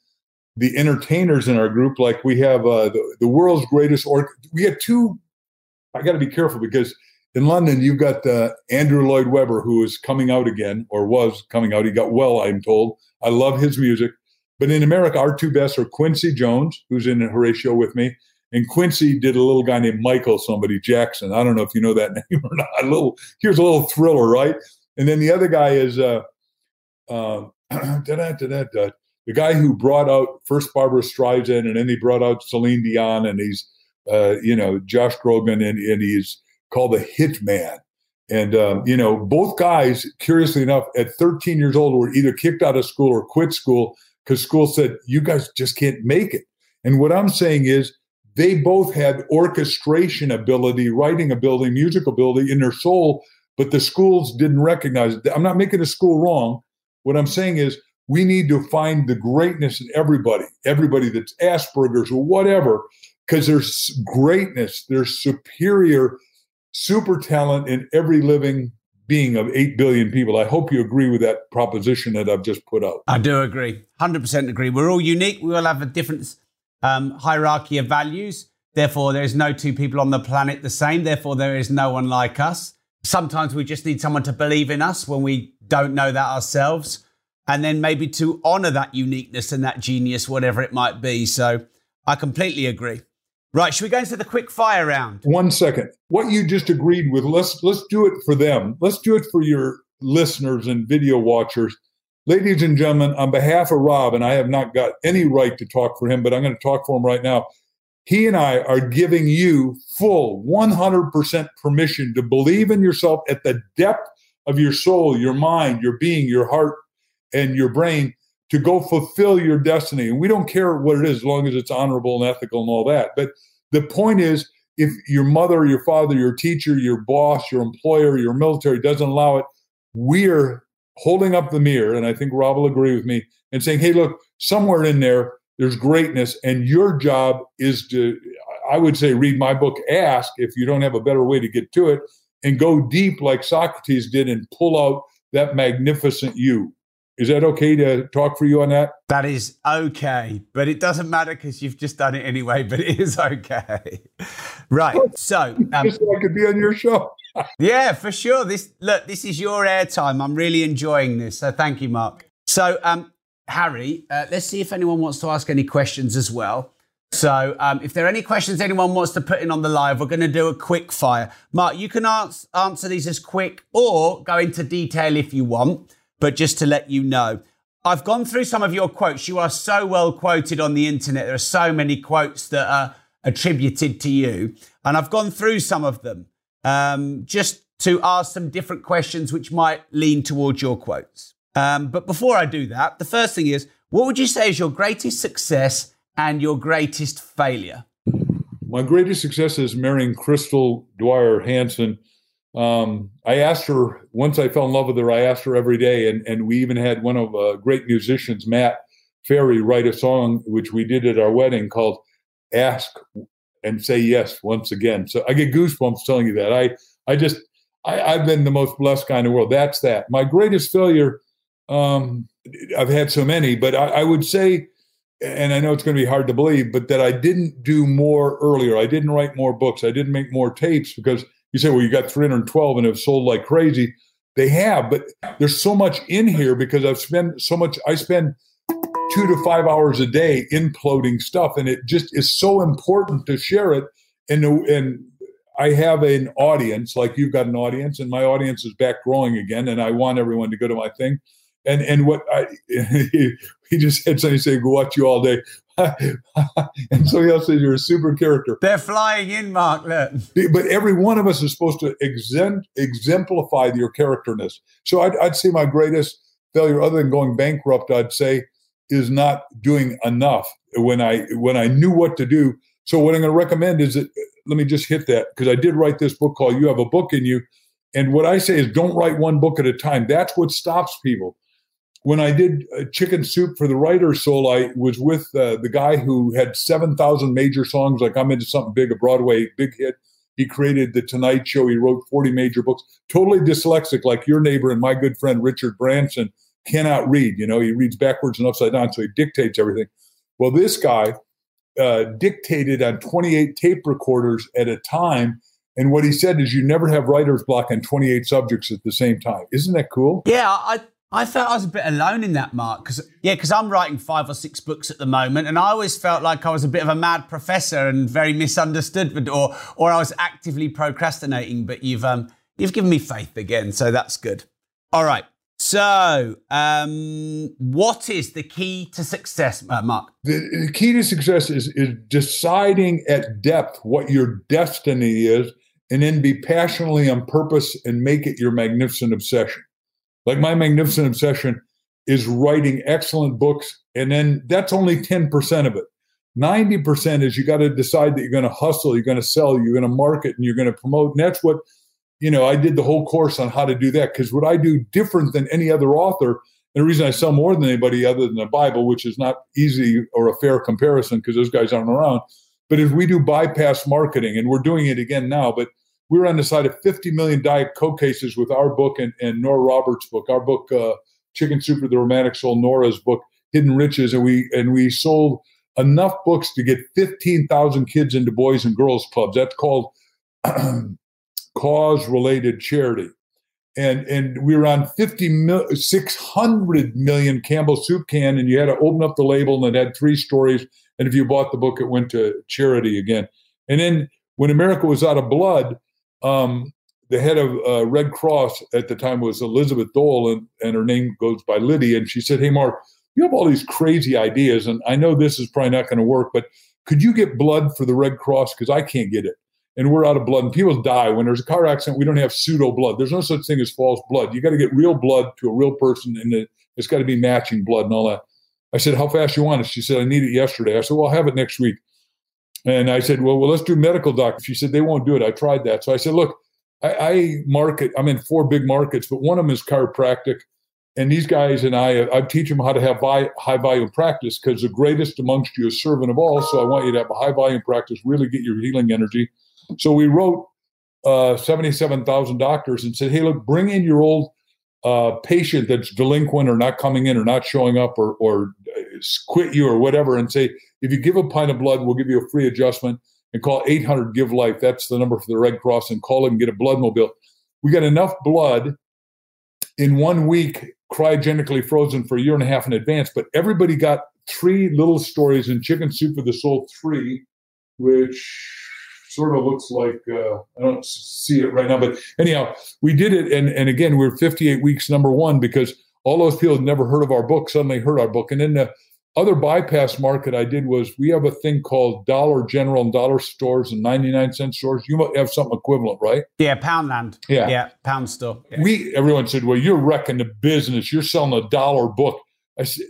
D: the entertainers in our group. Like we have uh, the, the world's greatest or we have two. I got to be careful because in London you've got uh, Andrew Lloyd Webber who is coming out again or was coming out. He got well, I'm told. I love his music. But in America, our two best are Quincy Jones, who's in Horatio with me, and Quincy did a little guy named Michael somebody Jackson. I don't know if you know that name or not. A little here's a little thriller, right? And then the other guy is uh, uh, the guy who brought out first Barbra Streisand and then he brought out Celine Dion and he's uh, you know Josh Groban and, and he's called the Hitman. And um, you know both guys, curiously enough, at 13 years old, were either kicked out of school or quit school because school said you guys just can't make it. And what I'm saying is, they both had orchestration ability, writing ability, music ability in their soul, but the schools didn't recognize it. I'm not making the school wrong. What I'm saying is we need to find the greatness in everybody, everybody that's Asperger's or whatever, because there's greatness, there's superior, super talent in every living being of 8 billion people. I hope you agree with that proposition that I've just put out.
C: I do agree. 100% agree. We're all unique. We all have a different um, hierarchy of values. Therefore, there is no two people on the planet the same. Therefore, there is no one like us. Sometimes we just need someone to believe in us when we don't know that ourselves. And then maybe to honor that uniqueness and that genius, whatever it might be. So I completely agree. Right, should we go into the quick fire round?
D: One second. What you just agreed with, let's let's do it for them. Let's do it for your listeners and video watchers. Ladies and gentlemen, on behalf of Rob, and I have not got any right to talk for him, but I'm going to talk for him right now. He and I are giving you full 100% permission to believe in yourself at the depth of your soul, your mind, your being, your heart, and your brain to go fulfill your destiny. And we don't care what it is as long as it's honorable and ethical and all that. But the point is, if your mother, your father, your teacher, your boss, your employer, your military doesn't allow it, we're holding up the mirror, and I think Rob will agree with me, and saying, hey, look, somewhere in there, there's greatness, and your job is to, I would say, read my book, Ask, if you don't have a better way to get to it, and go deep like Socrates did and pull out that magnificent you. Is that okay to talk for you on that?
C: That is okay, but it doesn't matter because you've just done it anyway. But it is okay, right? So,
D: um, just so I could be on your show.
C: yeah, for sure. This look, this is your airtime. I'm really enjoying this. So, thank you, Mark. So, um, Harry, uh, let's see if anyone wants to ask any questions as well. So, um, if there are any questions anyone wants to put in on the live, we're going to do a quick fire. Mark, you can answer, answer these as quick or go into detail if you want but just to let you know. I've gone through some of your quotes. You are so well quoted on the internet. There are so many quotes that are attributed to you. And I've gone through some of them um, just to ask some different questions which might lean towards your quotes. Um, but before I do that, the first thing is what would you say is your greatest success and your greatest failure?
D: My greatest success is marrying Crystal Dwyer Hansen um, I asked her once I fell in love with her. I asked her every day, and and we even had one of uh, great musicians, Matt Ferry, write a song which we did at our wedding called "Ask and Say Yes" once again. So I get goosebumps telling you that. I I just I, I've been the most blessed guy in the world. That's that. My greatest failure. Um, I've had so many, but I, I would say, and I know it's going to be hard to believe, but that I didn't do more earlier. I didn't write more books. I didn't make more tapes because you say, well, you got 312 and have sold like crazy. They have, but there's so much in here because I've spent so much, I spend two to five hours a day imploding stuff. And it just is so important to share it. And, and I have an audience, like you've got an audience, and my audience is back growing again. And I want everyone to go to my thing. And and what I he just had somebody say, "Go watch you all day." and somebody else says you're a super character.
C: They're flying in, Mark. Look.
D: But every one of us is supposed to exempt, exemplify your characterness. So I'd, I'd say my greatest failure, other than going bankrupt, I'd say is not doing enough when I when I knew what to do. So what I'm going to recommend is that let me just hit that because I did write this book called "You Have a Book in You," and what I say is don't write one book at a time. That's what stops people when I did uh, Chicken Soup for the Writer's Soul, I was with uh, the guy who had 7,000 major songs, like I'm into something big, a Broadway big hit. He created The Tonight Show. He wrote 40 major books. Totally dyslexic, like your neighbor and my good friend Richard Branson cannot read. You know, he reads backwards and upside down, so he dictates everything. Well, this guy uh, dictated on 28 tape recorders at a time. And what he said is, you never have writer's block on 28 subjects at the same time. Isn't that cool?
C: Yeah, I I felt I was a bit alone in that, Mark. Because yeah, because I'm writing five or six books at the moment, and I always felt like I was a bit of a mad professor and very misunderstood, or or I was actively procrastinating. But you've um you've given me faith again, so that's good. All right. So, um, what is the key to success, uh, Mark?
D: The, the key to success is is deciding at depth what your destiny is, and then be passionately on purpose and make it your magnificent obsession. Like my magnificent obsession is writing excellent books, and then that's only 10% of it. 90% is you got to decide that you're going to hustle, you're going to sell, you're going to market, and you're going to promote. And that's what, you know, I did the whole course on how to do that because what I do different than any other author, and the reason I sell more than anybody other than the Bible, which is not easy or a fair comparison because those guys aren't around, but is we do bypass marketing, and we're doing it again now. But we're on the side of 50 million Diet Coke cases with our book and, and Nora Roberts' book, our book, uh, Chicken Soup for the Romantic Soul, Nora's book, Hidden Riches, and we and we sold enough books to get 15,000 kids into boys and girls clubs. That's called cause related charity. And and we were on 50 mil, 600 million Campbell soup can and you had to open up the label and it had three stories and if you bought the book it went to charity again. And then when America was out of blood, um, the head of uh, Red Cross at the time was Elizabeth Dole, and, and her name goes by Liddy. And she said, Hey, Mark, you have all these crazy ideas, and I know this is probably not going to work, but could you get blood for the Red Cross? Because I can't get it. And we're out of blood, and people die. When there's a car accident, we don't have pseudo blood. There's no such thing as false blood. You got to get real blood to a real person, and it, it's got to be matching blood and all that. I said, How fast you want it? She said, I need it yesterday. I said, Well, I'll have it next week. And I said, Well, well, let's do medical doctor. She said, They won't do it. I tried that. So I said, Look, I, I market, I'm in four big markets, but one of them is chiropractic and these guys and I, I teach them how to have high volume practice because the greatest amongst you is servant of all. So I want you to have a high volume practice, really get your healing energy. So we wrote uh, 77,000 doctors and said, hey, look, bring in your old uh, patient that's delinquent or not coming in or not showing up or, or quit you or whatever and say, if you give a pint of blood, we'll give you a free adjustment and call 800 Give Life. That's the number for the Red Cross and call it and get a blood mobile. We got enough blood in one week cryogenically frozen for a year and a half in advance. But everybody got three little stories in Chicken Soup for the Soul 3, which sort of looks like uh, I don't see it right now. But anyhow, we did it. And, and again, we we're 58 weeks number one because all those people had never heard of our book suddenly heard our book. And then the other bypass market I did was we have a thing called Dollar General and Dollar Stores and 99 cent stores. You might have something equivalent, right?
C: Yeah, Poundland.
D: Yeah.
C: Yeah, Pound Store. Yeah.
D: We everyone said, Well, you're wrecking the business. You're selling a dollar book. I said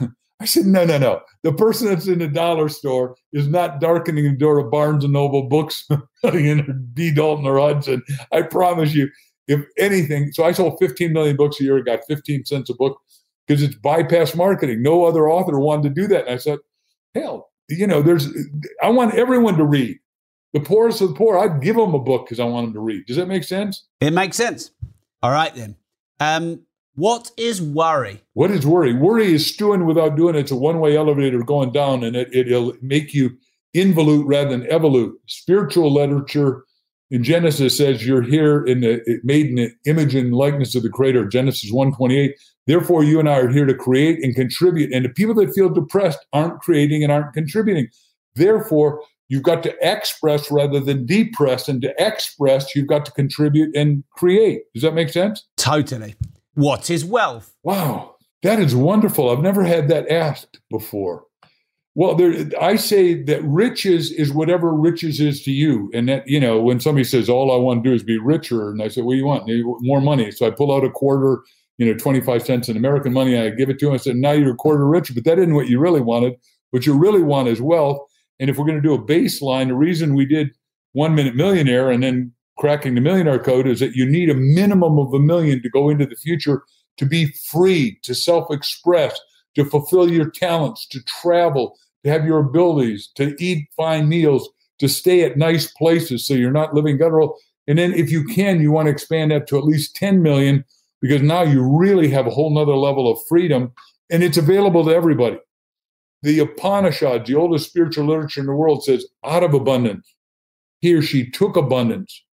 D: I said, no, no, no. The person that's in the dollar store is not darkening the door of Barnes and Noble books in B. Dalton or Hudson. I promise you, if anything, so I sold 15 million books a year, got 15 cents a book because it's bypass marketing. No other author wanted to do that. And I said, hell, you know, there's, I want everyone to read. The poorest of the poor, I'd give them a book because I want them to read. Does that make sense?
C: It makes sense. All right, then. Um, what is worry?
D: What is worry? Worry is stewing without doing it. It's a one way elevator going down, and it, it'll make you involute rather than evolute. Spiritual literature in Genesis says you're here in the made in the image and likeness of the Creator. Genesis 128. Therefore, you and I are here to create and contribute. And the people that feel depressed aren't creating and aren't contributing. Therefore, you've got to express rather than depress. And to express, you've got to contribute and create. Does that make sense?
C: Totally. What is wealth?
D: Wow, that is wonderful. I've never had that asked before. Well, there, I say that riches is whatever riches is to you. And that, you know, when somebody says, all I want to do is be richer, and I say, what do you want? More money. So I pull out a quarter you know, 25 cents in American money. I give it to him. I said, now you're a quarter richer, but that isn't what you really wanted. What you really want is wealth. And if we're going to do a baseline, the reason we did one minute millionaire and then cracking the millionaire code is that you need a minimum of a million to go into the future to be free, to self express, to fulfill your talents, to travel, to have your abilities, to eat fine meals, to stay at nice places so you're not living guttural. And then if you can, you want to expand that to at least 10 million because now you really have a whole nother level of freedom and it's available to everybody. The Upanishads, the oldest spiritual literature in the world, says out of abundance, he or she took abundance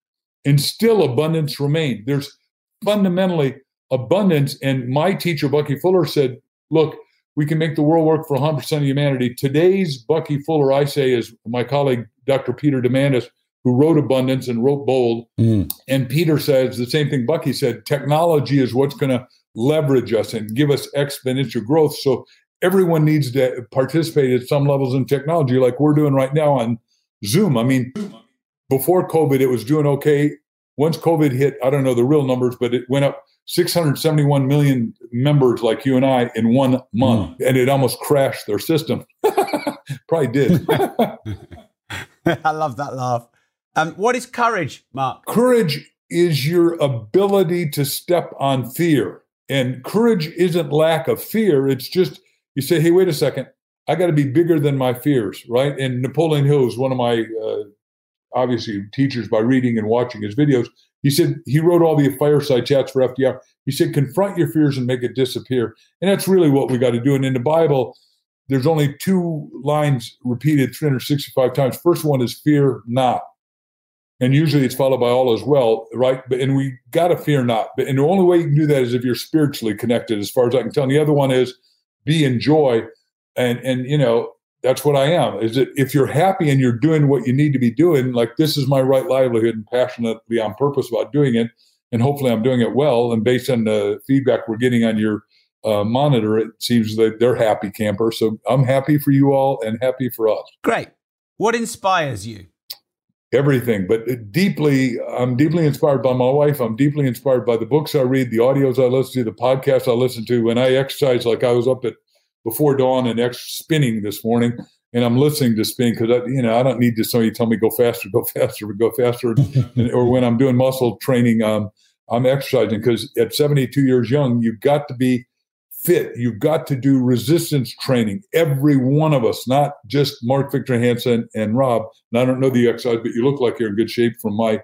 D: and still abundance remained. There's fundamentally abundance. And my teacher, Bucky Fuller, said, look, we can make the world work for 100% of humanity. Today's Bucky Fuller, I say, is my colleague, Dr. Peter Diamandis, who wrote Abundance and wrote Bold. Mm. And Peter says the same thing Bucky said technology is what's going to leverage us and give us exponential growth. So everyone needs to participate at some levels in technology, like we're doing right now on Zoom. I mean, before COVID, it was doing okay. Once COVID hit, I don't know the real numbers, but it went up 671 million members like you and I in one month, mm. and it almost crashed their system. Probably did.
C: I love that laugh. Um, what is courage, Mark?
D: Courage is your ability to step on fear. And courage isn't lack of fear. It's just you say, hey, wait a second. I got to be bigger than my fears, right? And Napoleon Hill is one of my uh, obviously teachers by reading and watching his videos. He said he wrote all the fireside chats for FDR. He said, confront your fears and make it disappear. And that's really what we got to do. And in the Bible, there's only two lines repeated 365 times. First one is fear not. And usually it's followed by all as well, right? But and we gotta fear not. But and the only way you can do that is if you're spiritually connected, as far as I can tell. And the other one is be in joy. And and you know, that's what I am. Is that if you're happy and you're doing what you need to be doing, like this is my right livelihood and passionately on purpose about doing it, and hopefully I'm doing it well. And based on the feedback we're getting on your uh, monitor, it seems that they're happy camper. So I'm happy for you all and happy for us.
C: Great. What inspires you?
D: Everything, but deeply, I'm deeply inspired by my wife. I'm deeply inspired by the books I read, the audios I listen to, the podcasts I listen to. When I exercise, like I was up at before dawn and ex- spinning this morning, and I'm listening to spin because I, you know, I don't need to somebody tell me go faster, go faster, go faster, and, or when I'm doing muscle training, um, I'm exercising because at 72 years young, you've got to be fit. You've got to do resistance training. Every one of us, not just Mark Victor Hansen and Rob. And I don't know the exercise, but you look like you're in good shape from my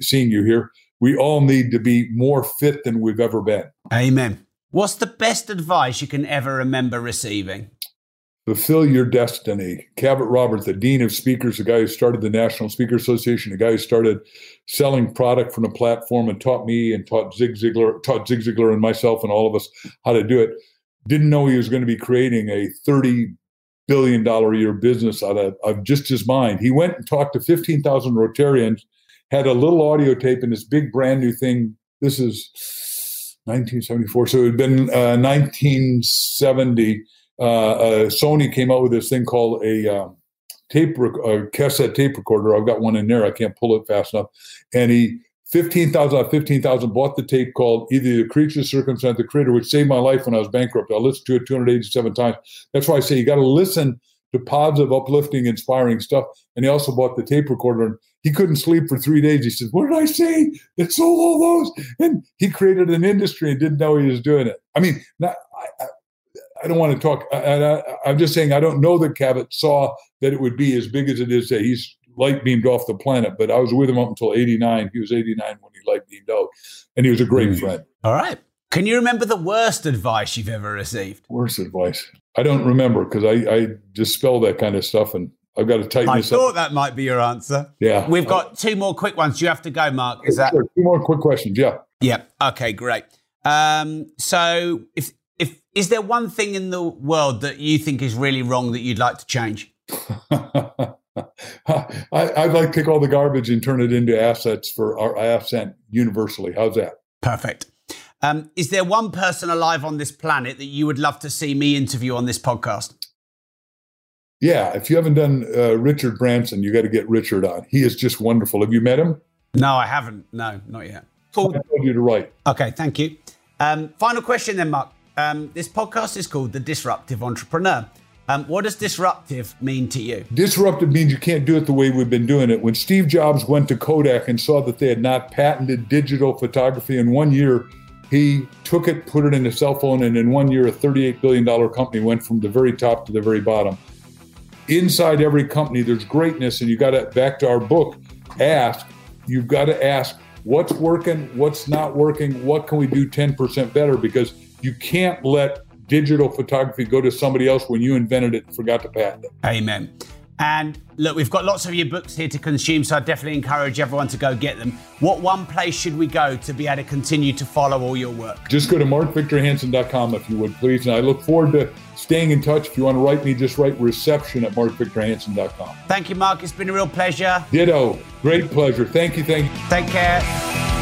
D: seeing you here. We all need to be more fit than we've ever been.
C: Amen. What's the best advice you can ever remember receiving?
D: Fulfill your destiny. Cavett Roberts, the dean of speakers, the guy who started the National Speaker Association, the guy who started selling product from the platform and taught me and taught Zig Ziglar, taught Zig Ziglar and myself and all of us how to do it. Didn't know he was going to be creating a thirty billion dollar a year business out of, of just his mind. He went and talked to fifteen thousand Rotarians, had a little audio tape in this big brand new thing. This is 1974, so it had been uh, 1970 uh, uh, Sony came out with this thing called a um, tape rec- cassette tape recorder. I've got one in there. I can't pull it fast enough. And he fifteen thousand out of fifteen thousand bought the tape called either the creature, circumstance, the creator, which saved my life when I was bankrupt. I listened to it two hundred eighty-seven times. That's why I say you got to listen to positive, uplifting, inspiring stuff. And he also bought the tape recorder. And he couldn't sleep for three days. He said, "What did I say? It sold all those." And he created an industry and didn't know he was doing it. I mean, not, I, I don't want to talk. I, am just saying I don't know that Cavett saw that it would be as big as it is. That he's light beamed off the planet, but I was with him up until '89. He was 89 when he light beamed out, and he was a great mm. friend.
C: All right. Can you remember the worst advice you've ever received?
D: Worst advice? I don't remember because I, I spell that kind of stuff and I've got to tighten
C: I
D: this
C: up. I thought that might be your answer.
D: Yeah.
C: We've got two more quick ones. You have to go, Mark. Is that
D: sure. two more quick questions? Yeah.
C: Yeah. Okay. Great. Um, so if is there one thing in the world that you think is really wrong that you'd like to change?
D: I, would like to take all the garbage and turn it into assets for our asset universally. How's that?
C: Perfect. Um, is there one person alive on this planet that you would love to see me interview on this podcast?
D: Yeah, if you haven't done uh, Richard Branson, you got to get Richard on. He is just wonderful. Have you met him?
C: No, I haven't. No, not yet.
D: Cool. I told you to write.
C: Okay, thank you. Um, final question then, Mark. Um, this podcast is called The Disruptive Entrepreneur. Um, what does disruptive mean to you?
D: Disruptive means you can't do it the way we've been doing it. When Steve Jobs went to Kodak and saw that they had not patented digital photography in one year, he took it, put it in a cell phone, and in one year, a $38 billion company went from the very top to the very bottom. Inside every company, there's greatness, and you got to, back to our book, ask, you've got to ask, what's working, what's not working, what can we do 10% better? Because you can't let digital photography go to somebody else when you invented it and forgot to patent it.
C: Amen. And look, we've got lots of your books here to consume, so I definitely encourage everyone to go get them. What one place should we go to be able to continue to follow all your work?
D: Just go to markvictorhansen.com if you would, please. And I look forward to staying in touch. If you want to write me, just write reception at markvictorhansen.com.
C: Thank you, Mark. It's been a real pleasure.
D: Ditto. Great pleasure. Thank you. Thank you.
C: Take care.